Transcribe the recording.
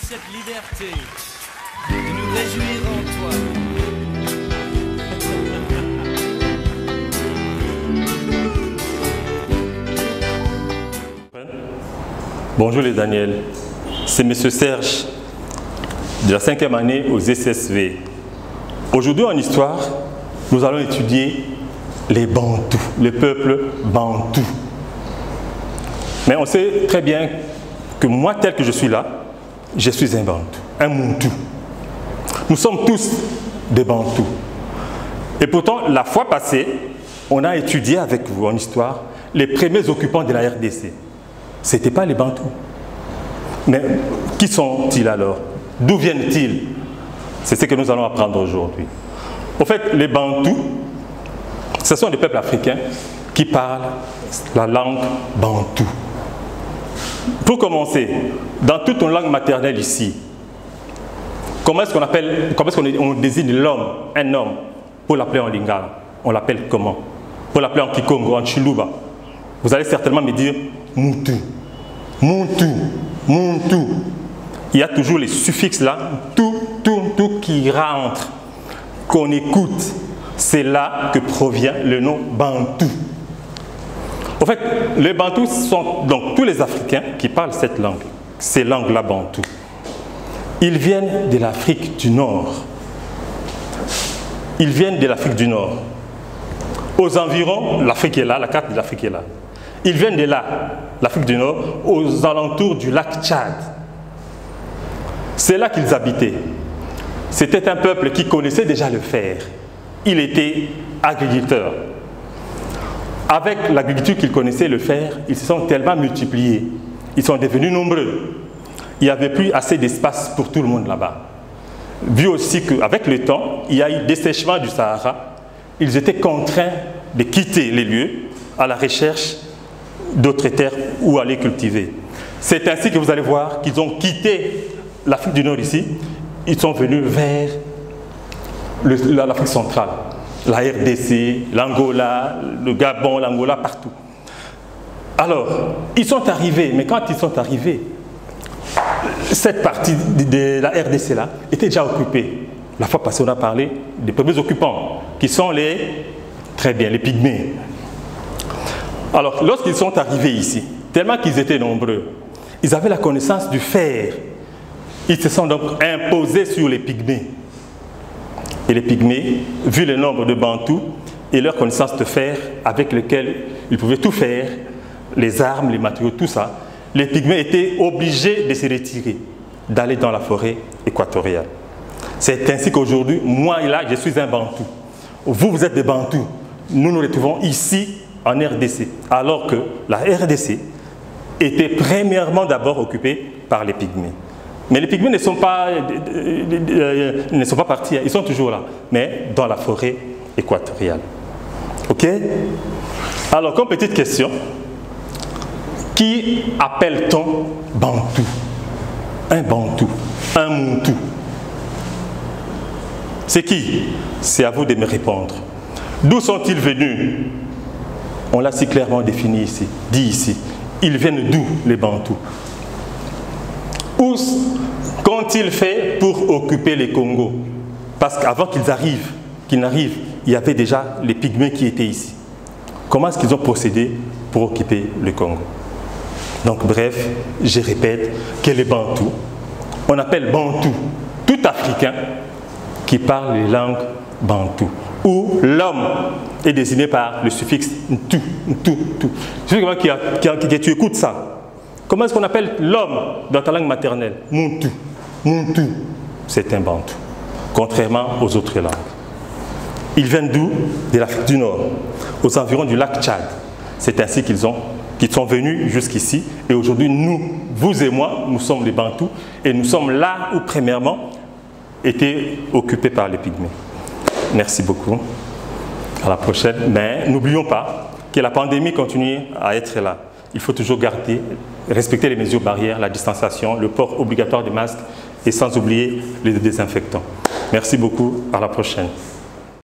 cette liberté nous toi. Bonjour les Daniel, c'est M. Serge de la cinquième année aux SSV. Aujourd'hui en histoire, nous allons étudier les Bantous, le peuple Bantou. Mais on sait très bien que moi tel que je suis là, je suis un Bantou, un Muntu. Nous sommes tous des Bantous. Et pourtant, la fois passée, on a étudié avec vous en histoire les premiers occupants de la RDC. Ce n'étaient pas les Bantous. Mais qui sont-ils alors? D'où viennent-ils? C'est ce que nous allons apprendre aujourd'hui. Au fait, les Bantous, ce sont des peuples africains qui parlent la langue bantou. Pour commencer, dans toute une langue maternelle ici, comment est-ce qu'on appelle, comment désigne l'homme, un homme, pour l'appeler en lingala On l'appelle comment? Pour l'appeler en kikongo, en chiluba Vous allez certainement me dire Moutou. Moutou. Moutou. Il y a toujours les suffixes là, tout, tout, tout qui rentre, qu'on écoute. C'est là que provient le nom Bantou. En fait, les Bantous sont donc tous les Africains qui parlent cette langue, ces langues-là Bantou. Ils viennent de l'Afrique du Nord. Ils viennent de l'Afrique du Nord. Aux environs, l'Afrique est là, la carte de l'Afrique est là. Ils viennent de là, l'Afrique du Nord, aux alentours du lac Tchad. C'est là qu'ils habitaient. C'était un peuple qui connaissait déjà le fer. Il était agriculteur. Avec l'agriculture qu'ils connaissaient, le fer, ils se sont tellement multipliés. Ils sont devenus nombreux. Il n'y avait plus assez d'espace pour tout le monde là-bas. Vu aussi qu'avec le temps, il y a eu dessèchement du Sahara, ils étaient contraints de quitter les lieux à la recherche d'autres terres où aller cultiver. C'est ainsi que vous allez voir qu'ils ont quitté l'Afrique du Nord ici, ils sont venus vers l'Afrique centrale, la RDC, l'Angola, le Gabon, l'Angola, partout. Alors, ils sont arrivés, mais quand ils sont arrivés, cette partie de la RDC là était déjà occupée. La fois passée, on a parlé des premiers occupants, qui sont les, très bien, les pygmées. Alors, lorsqu'ils sont arrivés ici, tellement qu'ils étaient nombreux, ils avaient la connaissance du fer. Ils se sont donc imposés sur les pygmées. Et les pygmées, vu le nombre de bantous et leur connaissance de fer avec lequel ils pouvaient tout faire, les armes, les matériaux, tout ça, les pygmées étaient obligés de se retirer, d'aller dans la forêt équatoriale. C'est ainsi qu'aujourd'hui, moi et là, je suis un bantou. Vous, vous êtes des bantous. Nous nous retrouvons ici en RDC, alors que la RDC était premièrement d'abord occupée par les pygmées. Mais les pygmées ne sont pas, euh, ne sont pas partis, ils sont toujours là, mais dans la forêt équatoriale. Ok? Alors, comme petite question, qui appelle-t-on Bantou? Un Bantou, un Moutou. C'est qui? C'est à vous de me répondre. D'où sont-ils venus? On l'a si clairement défini ici, dit ici. Ils viennent d'où les Bantous? Où qu'ont-ils fait pour occuper les Congos? Parce qu'avant qu'ils arrivent, qu'ils n'arrivent, il y avait déjà les pygmées qui étaient ici. Comment est-ce qu'ils ont procédé pour occuper le Congo? Donc bref, je répète que les Bantous, on appelle Bantou tout Africain qui parle les langues Bantou, où l'homme est désigné par le suffixe tu, tu, tu. que tu écoutes ça. Comment est-ce qu'on appelle l'homme dans ta langue maternelle? Muntu. Muntu. C'est un Bantou, contrairement aux autres langues. Ils viennent d'où? De l'Afrique du Nord, aux environs du lac Tchad. C'est ainsi qu'ils ont qu'ils sont venus jusqu'ici. Et aujourd'hui, nous, vous et moi, nous sommes les Bantous et nous sommes là où, premièrement, étaient occupés par les Pygmées. Merci beaucoup. À la prochaine. Mais n'oublions pas que la pandémie continue à être là. Il faut toujours garder, respecter les mesures barrières, la distanciation, le port obligatoire des masques et sans oublier les désinfectants. Merci beaucoup. À la prochaine.